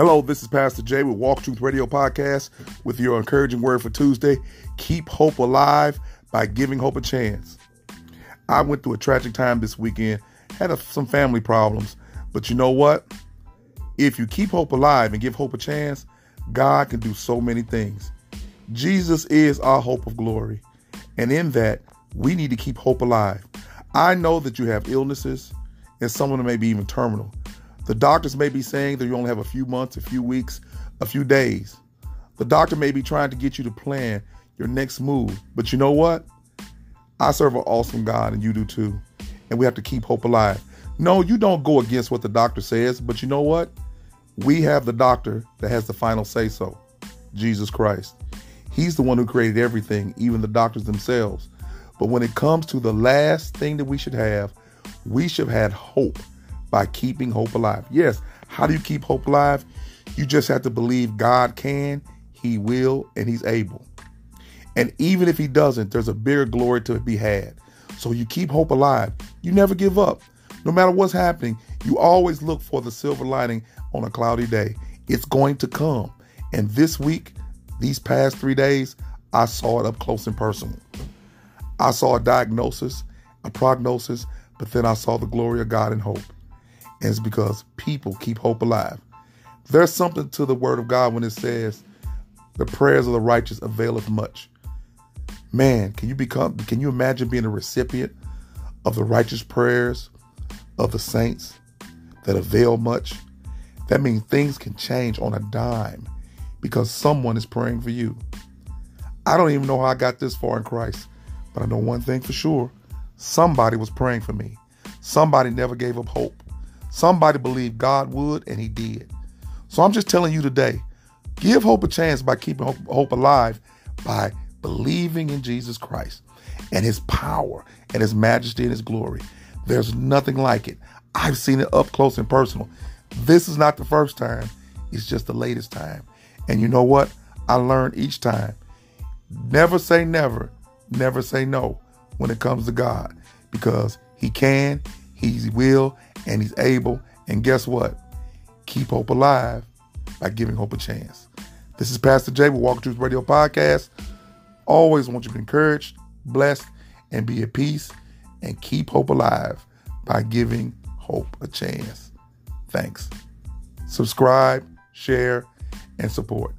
Hello, this is Pastor Jay with Walk Truth Radio Podcast with your encouraging word for Tuesday. Keep hope alive by giving hope a chance. I went through a tragic time this weekend, had a, some family problems, but you know what? If you keep hope alive and give hope a chance, God can do so many things. Jesus is our hope of glory, and in that, we need to keep hope alive. I know that you have illnesses, and some of them may be even terminal. The doctors may be saying that you only have a few months, a few weeks, a few days. The doctor may be trying to get you to plan your next move. But you know what? I serve an awesome God, and you do too. And we have to keep hope alive. No, you don't go against what the doctor says, but you know what? We have the doctor that has the final say so Jesus Christ. He's the one who created everything, even the doctors themselves. But when it comes to the last thing that we should have, we should have had hope by keeping hope alive. Yes, how do you keep hope alive? You just have to believe God can, He will, and He's able. And even if He doesn't, there's a bigger glory to be had. So you keep hope alive. You never give up. No matter what's happening, you always look for the silver lining on a cloudy day. It's going to come. And this week, these past three days, I saw it up close and personal. I saw a diagnosis, a prognosis, but then I saw the glory of God and hope. And it's because people keep hope alive. There's something to the word of God when it says, the prayers of the righteous availeth much. Man, can you become can you imagine being a recipient of the righteous prayers of the saints that avail much? That means things can change on a dime because someone is praying for you. I don't even know how I got this far in Christ, but I know one thing for sure. Somebody was praying for me. Somebody never gave up hope. Somebody believed God would, and He did. So I'm just telling you today give hope a chance by keeping hope, alive by believing in Jesus Christ and His power and His majesty and His glory. There's nothing like it. I've seen it up close and personal. This is not the first time, it's just the latest time. And you know what? I learned each time never say never, never say no when it comes to God because He can, He will, and He's able. And guess what? Keep hope alive by giving hope a chance. This is Pastor Jay with Walk Truth Radio Podcast. Always want you to be encouraged, blessed, and be at peace, and keep hope alive by giving hope a chance. Thanks. Subscribe, share, and support.